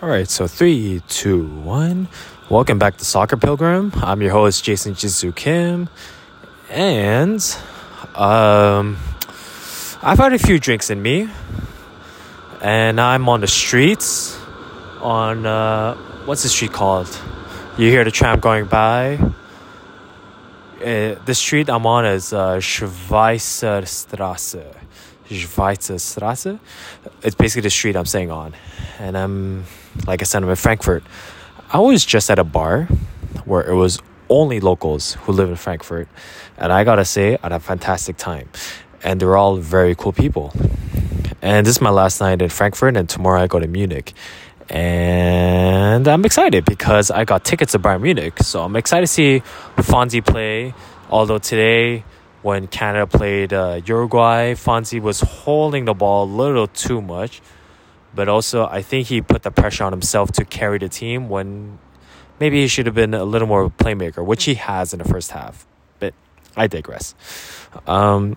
All right, so three, two, one. Welcome back to Soccer Pilgrim. I'm your host, Jason Jisoo Kim. And um, I've had a few drinks in me. And I'm on the streets. On, uh, what's the street called? You hear the tram going by. Uh, the street I'm on is uh, Schweizerstrasse. Schweizerstrasse. It's basically the street I'm staying on. And I'm, like I said, I'm in Frankfurt. I was just at a bar where it was only locals who live in Frankfurt. And I gotta say, I had a fantastic time. And they're all very cool people. And this is my last night in Frankfurt, and tomorrow I go to Munich. And I'm excited because I got tickets to Bayern Munich. So I'm excited to see Fonzie play. Although today, when Canada played uh, Uruguay, Fonzie was holding the ball a little too much. But also, I think he put the pressure on himself to carry the team when maybe he should have been a little more of a playmaker, which he has in the first half. But I digress. Um,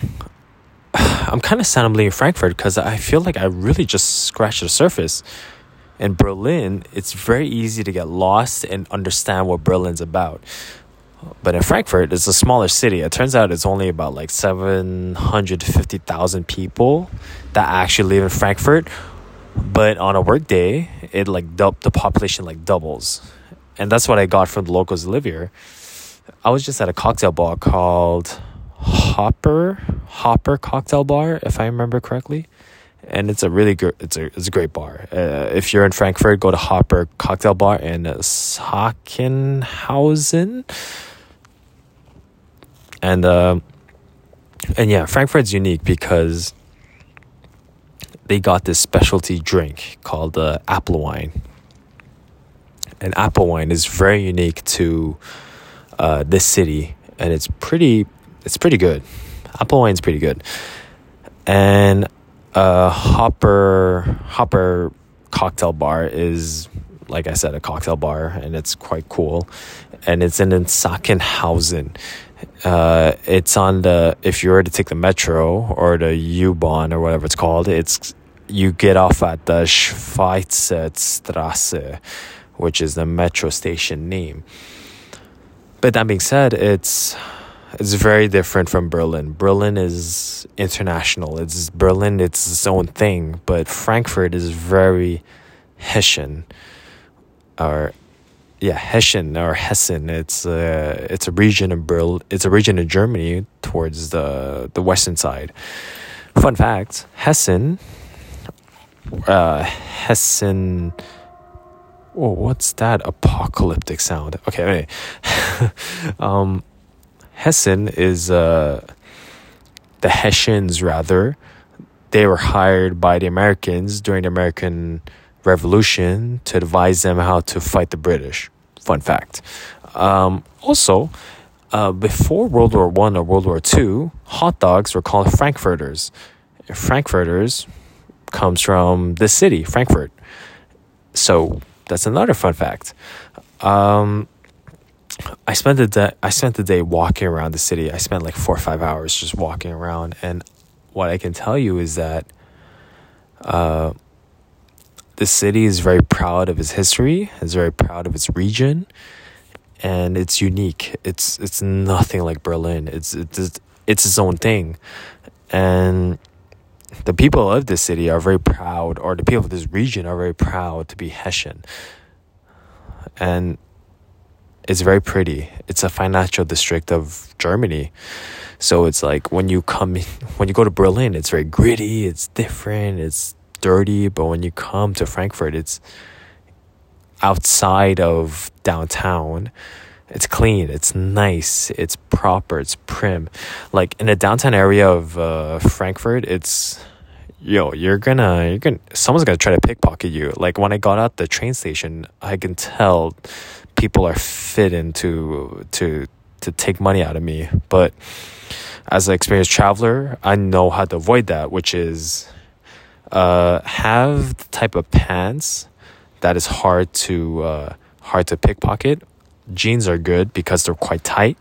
I'm kind of sad I'm leaving Frankfurt because I feel like I really just scratched the surface. In Berlin, it's very easy to get lost and understand what Berlin's about. But in Frankfurt, it's a smaller city. It turns out it's only about like 750,000 people that actually live in Frankfurt. But on a work day, it like dub- the population like doubles. And that's what I got from the locals live here. I was just at a cocktail bar called Hopper Hopper Cocktail Bar, if I remember correctly, and it's a really good it's a it's a great bar. Uh, if you're in Frankfurt, go to Hopper Cocktail Bar in Sachsenhausen, and uh, and yeah, Frankfurt's unique because they got this specialty drink called uh, apple wine, and apple wine is very unique to uh, this city, and it's pretty it's pretty good. Apple wine's pretty good. And uh, Hopper Hopper cocktail bar is like I said a cocktail bar and it's quite cool. And it's in Sachsenhausen. Uh, it's on the if you were to take the metro or the U-Bahn or whatever it's called, it's you get off at the Schweizerstrasse, which is the metro station name. But that being said, it's it's very different from Berlin. Berlin is international. It's Berlin. It's its own thing. But Frankfurt is very Hessian, or yeah, Hessian or Hessen. It's a it's a region in Berlin. It's a region in Germany towards the the western side. Fun fact: Hessen, uh, Hessen. Oh, what's that apocalyptic sound? Okay, anyway. um, Hessen is uh, the Hessians, rather. They were hired by the Americans during the American Revolution to advise them how to fight the British. Fun fact. Um, also, uh, before World War One or World War Two, hot dogs were called Frankfurters. Frankfurters comes from the city, Frankfurt. So that's another fun fact. Um, I spent the day I spent the day walking around the city. I spent like four or five hours just walking around, and what I can tell you is that uh, the city is very proud of its history. It's very proud of its region, and it's unique. It's it's nothing like Berlin. It's it's it's its own thing, and the people of this city are very proud, or the people of this region are very proud to be Hessian, and it's very pretty. It's a financial district of Germany. So it's like when you come when you go to Berlin, it's very gritty, it's different, it's dirty, but when you come to Frankfurt, it's outside of downtown. It's clean, it's nice, it's proper, it's prim. Like in the downtown area of uh, Frankfurt, it's yo, you're gonna you're gonna someone's gonna try to pickpocket you. Like when I got out the train station, I can tell people are fitting to to to take money out of me. But as an experienced traveler, I know how to avoid that, which is uh, have the type of pants that is hard to uh, hard to pickpocket. Jeans are good because they're quite tight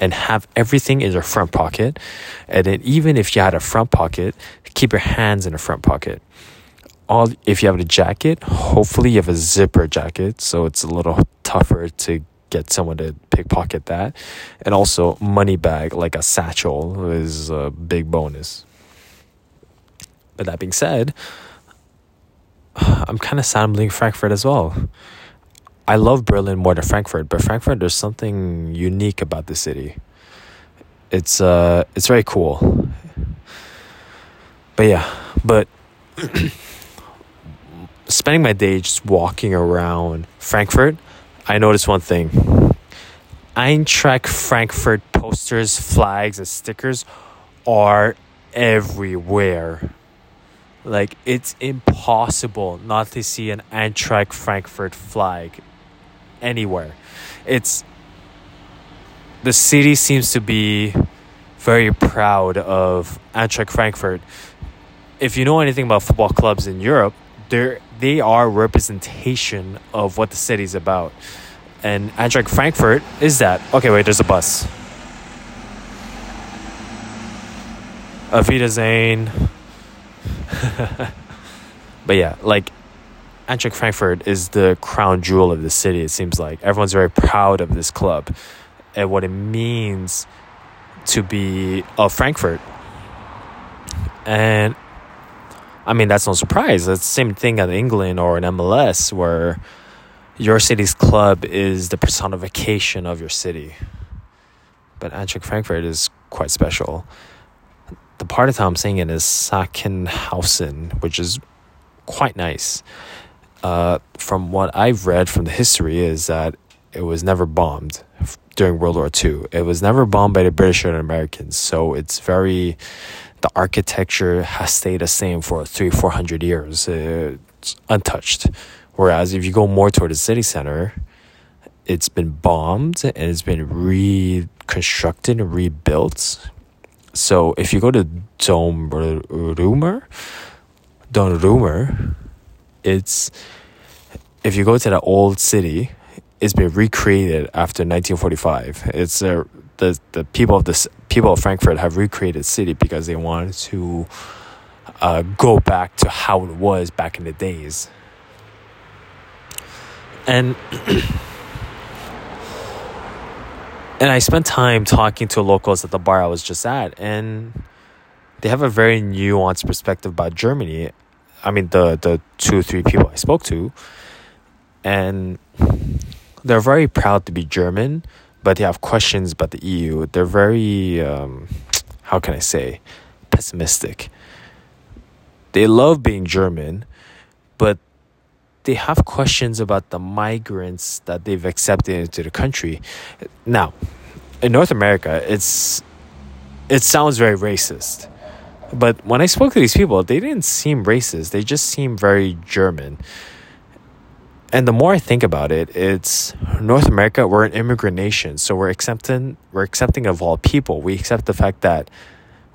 and have everything in your front pocket. And then even if you had a front pocket, keep your hands in the front pocket. All if you have a jacket, hopefully you have a zipper jacket, so it's a little tougher to get someone to pickpocket that. And also money bag like a satchel is a big bonus. But that being said, I'm kind of leaving Frankfurt as well. I love Berlin more than Frankfurt, but Frankfurt there's something unique about the city. It's uh it's very cool. But yeah, but spending my day just walking around Frankfurt, I noticed one thing. Eintracht Frankfurt posters, flags, and stickers are everywhere. Like it's impossible not to see an Eintracht Frankfurt flag anywhere. It's the city seems to be very proud of Eintracht Frankfurt. If you know anything about football clubs in Europe, they they are representation of what the city's about. And Eintracht Frankfurt is that. Okay, wait, there's a bus. Auf Zane. but yeah, like Eintracht Frankfurt is the crown jewel of the city. It seems like everyone's very proud of this club and what it means to be of Frankfurt. And I mean, that's no surprise. That's the same thing in England or in MLS, where your city's club is the personification of your city. But Eintracht Frankfurt is quite special the part of town I'm saying it is Sachsenhausen, which is quite nice. Uh, from what I've read from the history, is that it was never bombed during World War II. It was never bombed by the British or the Americans, so it's very. The architecture has stayed the same for three, four hundred years. It's untouched. Whereas if you go more toward the city center, it's been bombed and it's been reconstructed and rebuilt so if you go to Dom Römer, Dom Römer, it's if you go to the old city, it's been recreated after 1945. It's uh, the the people of the people of Frankfurt have recreated city because they wanted to uh, go back to how it was back in the days. And and I spent time talking to locals at the bar I was just at, and they have a very nuanced perspective about Germany. I mean, the the two or three people I spoke to, and they're very proud to be German, but they have questions about the EU. They're very, um, how can I say, pessimistic. They love being German, but they have questions about the migrants that they've accepted into the country. Now, in North America, it's it sounds very racist. But when I spoke to these people, they didn't seem racist. They just seem very German. And the more I think about it, it's North America, we're an immigrant nation. So we're accepting we're accepting of all people. We accept the fact that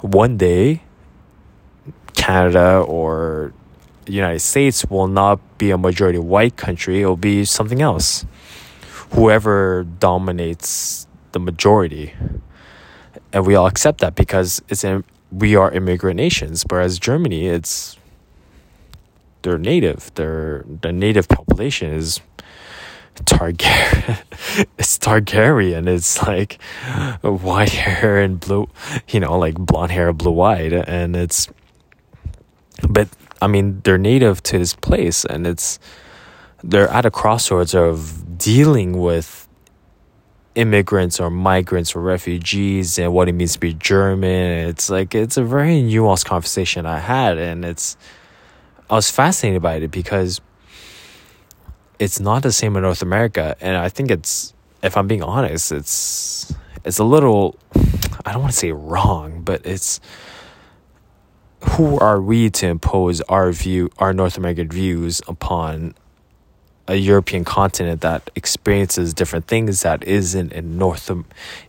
one day Canada or the United States will not be a majority white country, it'll be something else. Whoever dominates the majority. And we all accept that because it's we are immigrant nations. Whereas Germany, it's they're native. Their the native population is Targaryen. it's Targaryen. It's like white hair and blue, you know, like blonde hair, blue eyed, and it's. But I mean, they're native to this place, and it's they're at a crossroads of dealing with immigrants or migrants or refugees and what it means to be German. It's like it's a very nuanced conversation I had, and it's I was fascinated by it because it's not the same in North America, and I think it's if I'm being honest, it's it's a little I don't want to say wrong, but it's who are we to impose our view, our North American views upon a European continent that experiences different things that isn't in North,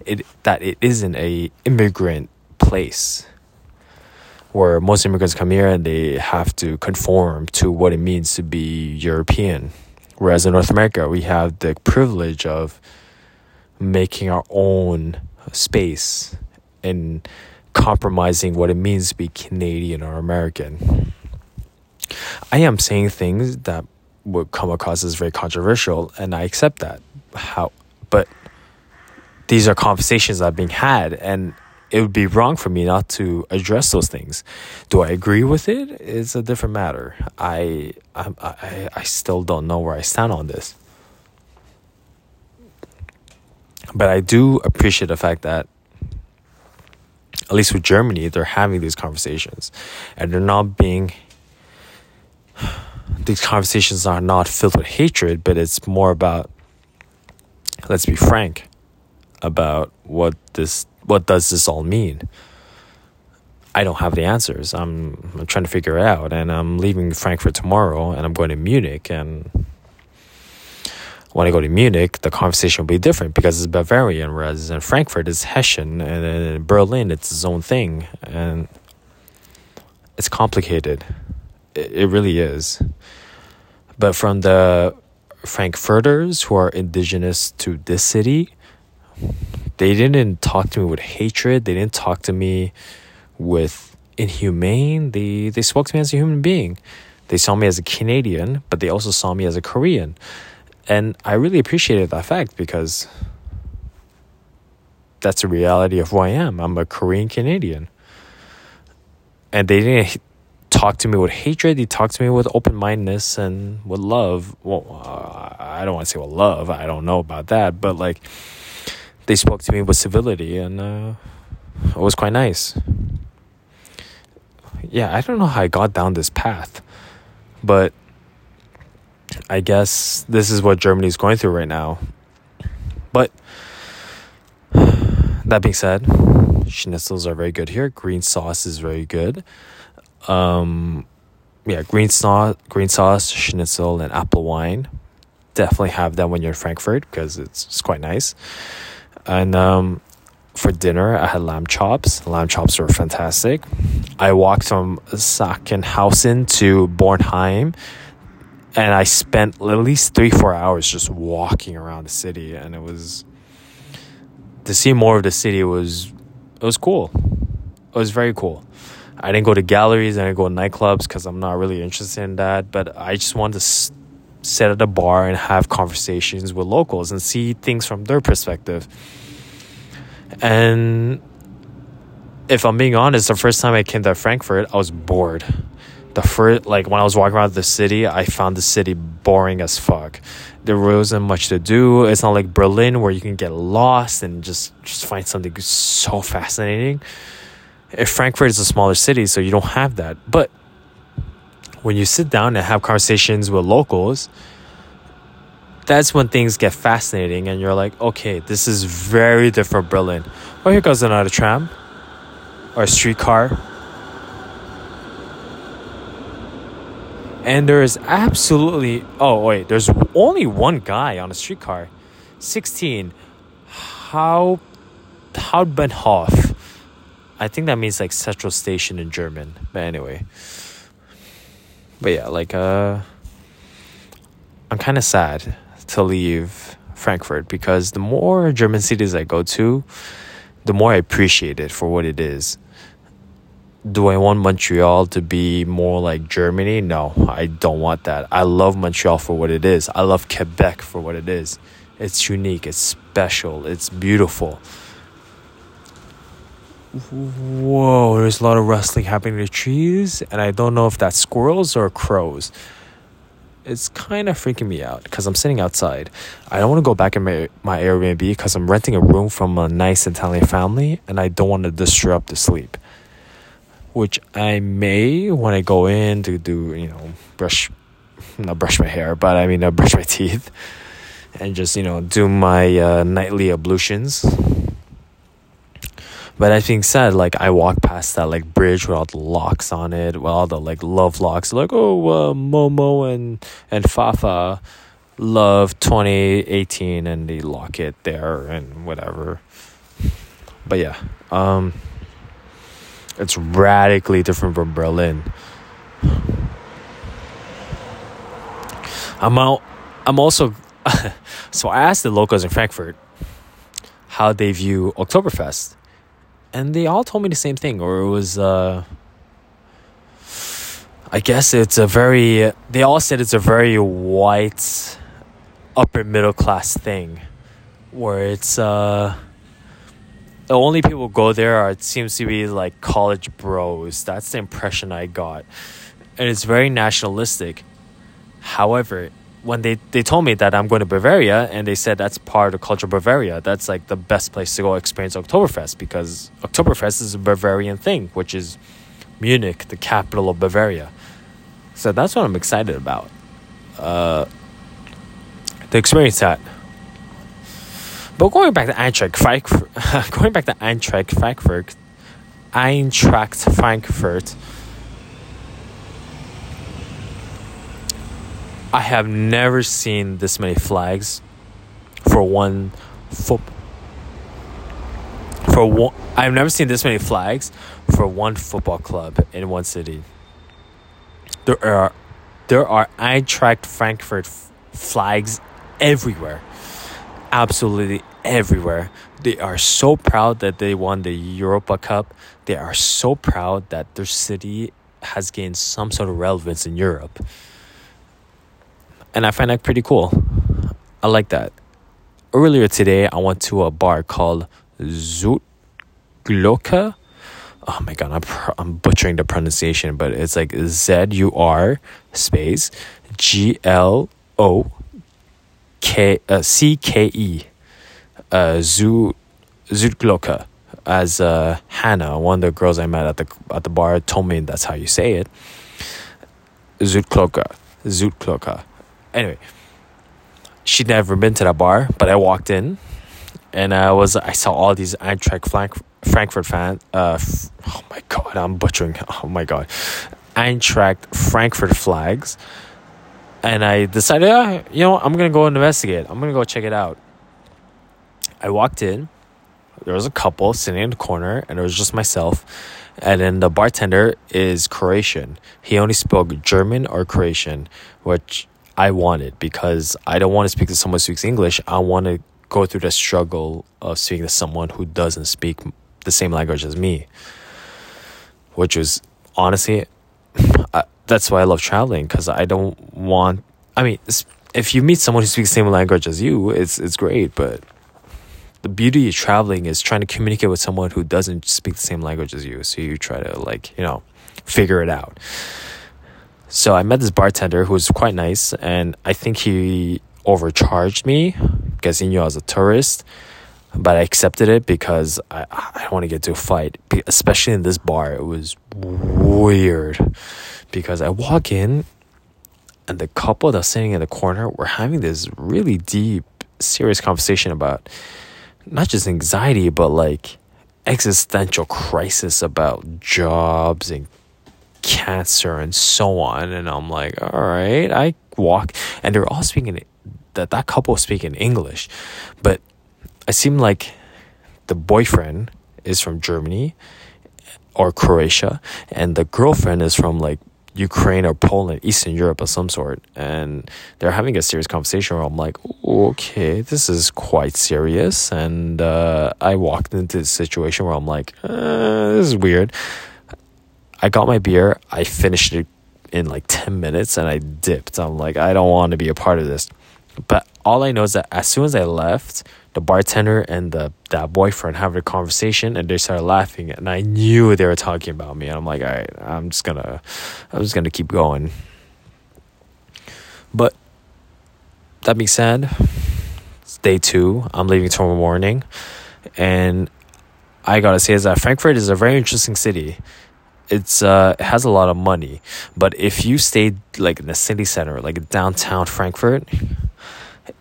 it that it isn't a immigrant place, where most immigrants come here and they have to conform to what it means to be European, whereas in North America we have the privilege of making our own space and compromising what it means to be Canadian or American. I am saying things that would come across as very controversial, and I accept that. How, but these are conversations that are being had, and it would be wrong for me not to address those things. Do I agree with it? It's a different matter. I I I, I still don't know where I stand on this. But I do appreciate the fact that at least with Germany, they're having these conversations and they're not being these conversations are not filled with hatred, but it's more about let's be frank about what this what does this all mean. I don't have the answers. I'm, I'm trying to figure it out, and I'm leaving Frankfurt tomorrow, and I'm going to Munich. And when I go to Munich, the conversation will be different because it's Bavarian, whereas in Frankfurt it's Hessian, and in Berlin it's its own thing, and it's complicated. It, it really is. But from the Frankfurters who are indigenous to this city, they didn't talk to me with hatred. They didn't talk to me with inhumane. They they spoke to me as a human being. They saw me as a Canadian, but they also saw me as a Korean. And I really appreciated that fact because that's the reality of who I am. I'm a Korean Canadian. And they didn't talk to me with hatred. They talked to me with open mindedness and with love. Well, uh, I don't want to say with love. I don't know about that. But like, they spoke to me with civility and uh, it was quite nice. Yeah, I don't know how I got down this path, but I guess this is what Germany is going through right now. But that being said, schnitzels are very good here. Green sauce is very good. Um, yeah, green sauce, green sauce, schnitzel, and apple wine. Definitely have that when you're in Frankfurt because it's, it's quite nice. And um, for dinner, I had lamb chops. Lamb chops were fantastic. I walked from Sachsenhausen to Bornheim, and I spent at least three, four hours just walking around the city, and it was to see more of the city was it was cool. It was very cool. I didn't go to galleries, and I didn't go to nightclubs because I'm not really interested in that. But I just wanted to sit at a bar and have conversations with locals and see things from their perspective. And if I'm being honest, the first time I came to Frankfurt, I was bored. The first, like when I was walking around the city, I found the city boring as fuck. There wasn't much to do. It's not like Berlin where you can get lost and just just find something so fascinating. If Frankfurt is a smaller city, so you don't have that. But when you sit down and have conversations with locals, that's when things get fascinating and you're like, okay, this is very different Berlin. Oh, here goes another tram or streetcar. And there is absolutely, oh, wait, there's only one guy on a streetcar. 16. How, Hauptbahnhof. I think that means like central station in German. But anyway. But yeah, like, uh, I'm kind of sad to leave Frankfurt because the more German cities I go to, the more I appreciate it for what it is. Do I want Montreal to be more like Germany? No, I don't want that. I love Montreal for what it is. I love Quebec for what it is. It's unique, it's special, it's beautiful. Whoa, there's a lot of rustling happening in the trees, and I don't know if that's squirrels or crows it's kind of freaking me out because I'm sitting outside. I don't want to go back in my, my Airbnb because I'm renting a room from a nice Italian family and I don't want to disrupt the sleep. Which I may when I go in to do, you know, brush, not brush my hair, but I mean, uh, brush my teeth and just, you know, do my uh, nightly ablutions but that being said, like I walk past that like bridge with all the locks on it, with all the like love locks, like oh uh, Momo and and Fafa love 2018 and they lock it there and whatever. But yeah, um it's radically different from Berlin. I'm out I'm also so I asked the locals in Frankfurt how they view Oktoberfest and they all told me the same thing, or it was uh, I guess it's a very, they all said it's a very white, upper middle class thing where it's, uh, the only people go there are, it seems to be like college bros. That's the impression I got. And it's very nationalistic. However, when they, they told me that I'm going to Bavaria and they said that's part of culture Bavaria, that's like the best place to go experience Oktoberfest because Oktoberfest is a Bavarian thing, which is Munich, the capital of Bavaria. So that's what I'm excited about. Uh, to experience that. But going back to Eintracht Frankfurt, going back to Eintracht Frankfurt, Eintracht Frankfurt, I have never seen this many flags for one foot. For one, I've never seen this many flags for one football club in one city. There are there are Eintracht Frankfurt f- flags everywhere. Absolutely everywhere. They are so proud that they won the Europa Cup. They are so proud that their city has gained some sort of relevance in Europe. And I find that pretty cool. I like that. Earlier today, I went to a bar called Zutgloka oh my god, I'm pr- I'm butchering the pronunciation, but it's like Z U R space G L O K uh, C K E uh Zur Glocke as uh, Hannah, one of the girls I met at the at the bar, told me that's how you say it. Zur Glocke, Zutgloka. Anyway, she'd never been to that bar, but I walked in, and I was I saw all these Eintracht Frank, Frankfurt fan. Uh, f- oh my god, I'm butchering. Oh my god, Eintracht Frankfurt flags, and I decided, uh, you know, I'm gonna go investigate. I'm gonna go check it out. I walked in. There was a couple sitting in the corner, and it was just myself. And then the bartender is Croatian. He only spoke German or Croatian, which I wanted because I don't want to speak to someone who speaks English. I want to go through the struggle of speaking to someone who doesn't speak the same language as me, which was honestly, I, that's why I love traveling because I don't want. I mean, if you meet someone who speaks the same language as you, it's it's great, but the beauty of traveling is trying to communicate with someone who doesn't speak the same language as you. So you try to like you know figure it out. So I met this bartender who was quite nice, and I think he overcharged me because he knew I was a tourist. But I accepted it because I, I don't want to get to a fight, especially in this bar. It was weird because I walk in and the couple that's sitting in the corner were having this really deep, serious conversation about not just anxiety, but like existential crisis about jobs and cancer and so on. And I'm like, all right, I walk, and they're all speaking that that couple speaking English, but it seemed like the boyfriend is from Germany or Croatia, and the girlfriend is from like Ukraine or Poland, Eastern Europe of some sort, and they're having a serious conversation where I'm like, okay, this is quite serious. And uh, I walked into a situation where I'm like, uh, this is weird. I got my beer, I finished it in like 10 minutes, and I dipped. I'm like, I don't want to be a part of this. But all I know is that as soon as I left, the bartender and the that boyfriend having a conversation and they started laughing and I knew they were talking about me and I'm like, all right, I'm just gonna I'm just gonna keep going. But that being said, it's day two. I'm leaving tomorrow morning and I gotta say is that Frankfurt is a very interesting city. It's uh it has a lot of money. But if you stay like in the city center, like downtown Frankfurt,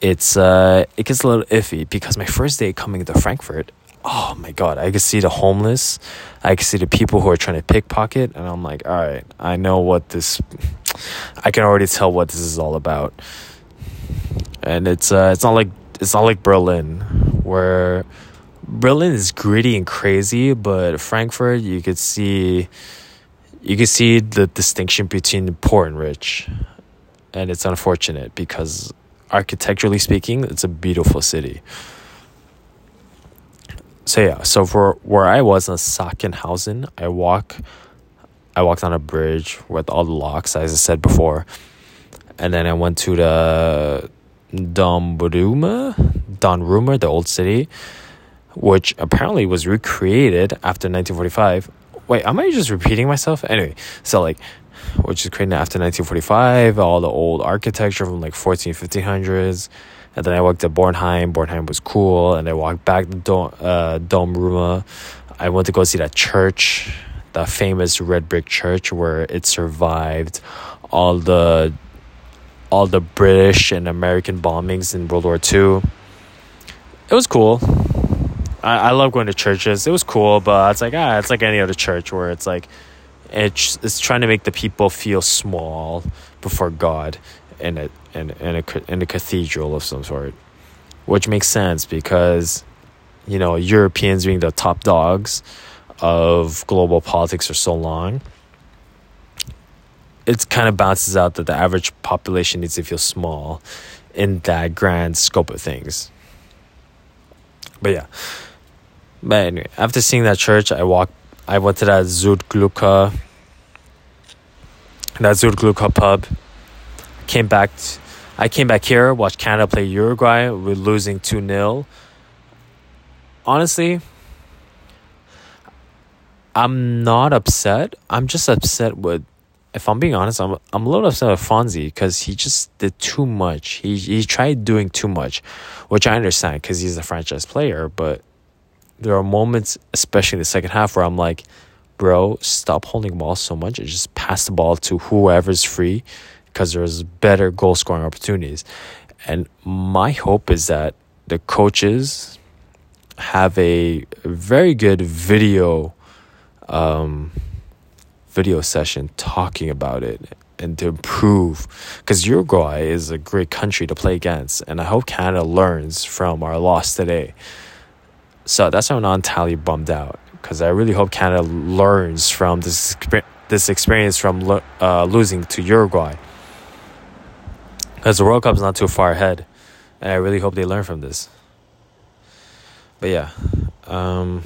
it's uh it gets a little iffy because my first day coming to Frankfurt, oh my god, I could see the homeless, I could see the people who are trying to pickpocket, and I'm like, all right, I know what this, I can already tell what this is all about, and it's uh it's not like it's not like Berlin where Berlin is gritty and crazy, but Frankfurt you could see you could see the distinction between poor and rich. And it's unfortunate because architecturally speaking, it's a beautiful city. So yeah, so for where I was in Sachsenhausen, I walk I walked on a bridge with all the locks, as I said before, and then I went to the Dom Römer, Donnarumma, the old city, which apparently was recreated after 1945. Wait, am I just repeating myself? Anyway, so like, which is created after 1945, all the old architecture from like 14, 1500s. And then I walked to Bornheim. Bornheim was cool. And I walked back to Dom, uh, Dom Römer. I went to go see that church, the famous red brick church where it survived all the all the British and American bombings in World War II. It was cool. I, I love going to churches. It was cool, but it's like ah, it's like any other church where it's like it's it's trying to make the people feel small before God in a in in a in a cathedral of some sort, which makes sense because you know Europeans being the top dogs of global politics for so long. It kind of balances out that the average population needs to feel small in that grand scope of things. But yeah. But anyway, after seeing that church, I walked I went to that Zur Glocke that Zur Glocke pub. Came back I came back here, watched Canada play Uruguay. We're losing 2 0. Honestly, I'm not upset. I'm just upset with, if I'm being honest, I'm, I'm a little upset with Fonzie because he just did too much. He, he tried doing too much, which I understand because he's a franchise player. But there are moments, especially in the second half, where I'm like, bro, stop holding the ball so much and just pass the ball to whoever's free because there's better goal scoring opportunities. And my hope is that the coaches have a very good video um, video session talking about it and to improve because Uruguay is a great country to play against and I hope Canada learns from our loss today. So that's why I'm not entirely bummed out because I really hope Canada learns from this this experience from lo- uh, losing to Uruguay. Because the World Cup's not too far ahead, and I really hope they learn from this. But yeah, um,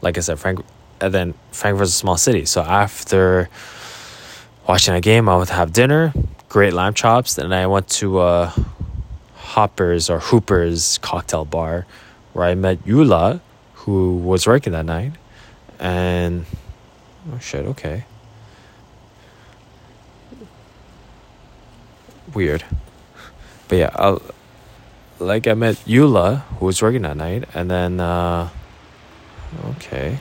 like I said, Frank, and then Frankfurt's a small city, so after watching a game, I to have dinner, great lamb chops, and I went to uh, Hoppers or Hooper's cocktail bar, where I met Yula, who was working that night, and oh shit, okay. weird. But yeah, I'll, like I met Yula, who was working that night, and then uh, okay,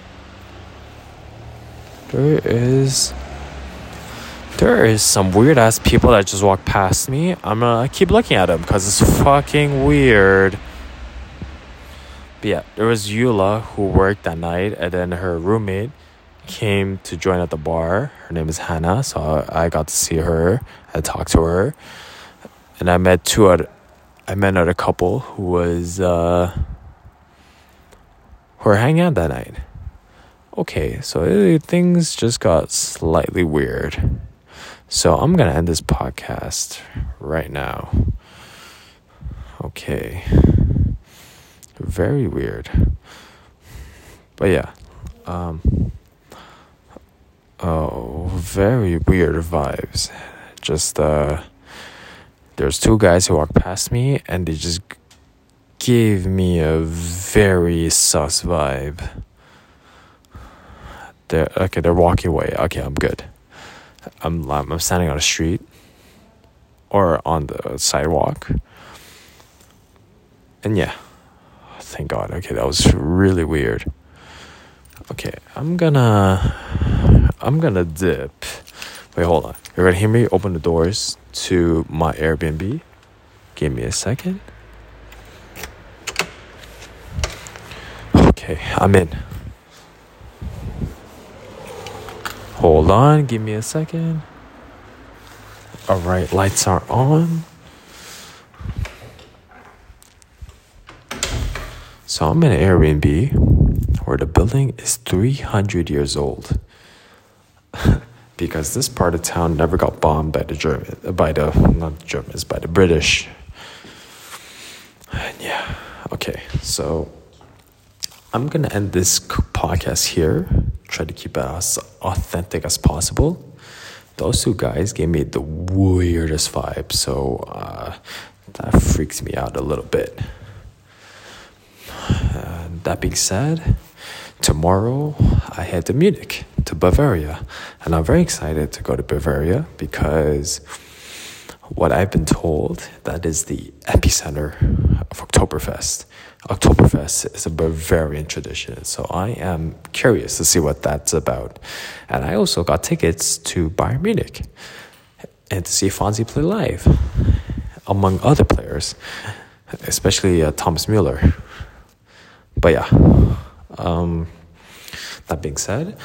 there is there is some weird ass people that just walk past me. I'm gonna keep looking at them because it's fucking weird. But yeah, there was Eula who worked that night, and then her roommate came to join at the bar. Her name is Hannah, so I got to see her and talk to her. And I met two other, I met another couple who was uh, who were hanging out that night. Okay, so it, things just got slightly weird. So I'm gonna end this podcast right now. Okay. Very weird. But yeah. Um oh, very weird vibes. Just uh there's two guys who walked past me and they just gave me a very sus vibe. They're okay, they're walking away. Okay, I'm good. I'm I'm standing on a street or on the sidewalk. And yeah. Thank God. Okay, that was really weird. Okay, I'm gonna I'm gonna dip. Wait, hold on. You're gonna hear me open the doors to my Airbnb. Give me a second. Okay, I'm in. Hold on, give me a second. Alright, lights are on. So I'm in an Airbnb where the building is 300 years old. because this part of town never got bombed by the German, by the not Germans, by the British. And yeah, okay, so I'm gonna end this podcast here. try to keep it as authentic as possible. Those two guys gave me the weirdest vibe, so uh, that freaks me out a little bit. Uh, that being said, tomorrow I head to Munich, to Bavaria, and I'm very excited to go to Bavaria because what I've been told that is the epicenter of Oktoberfest. Oktoberfest is a Bavarian tradition, so I am curious to see what that's about. And I also got tickets to Bayern Munich and to see Fonzie play live, among other players, especially uh, Thomas Müller. But yeah, um, that being said,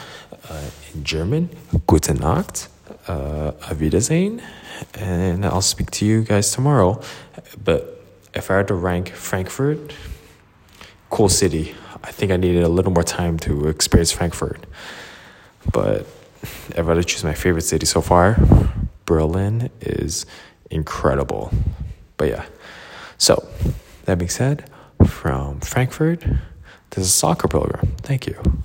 uh, in German, Gute Nacht, uh, Auf Wiedersehen, and I'll speak to you guys tomorrow. But if I had to rank Frankfurt, cool city. I think I needed a little more time to experience Frankfurt. But if I had to choose my favorite city so far, Berlin is incredible. But yeah. So, that being said, from Frankfurt, this is Soccer Pilgrim. Thank you.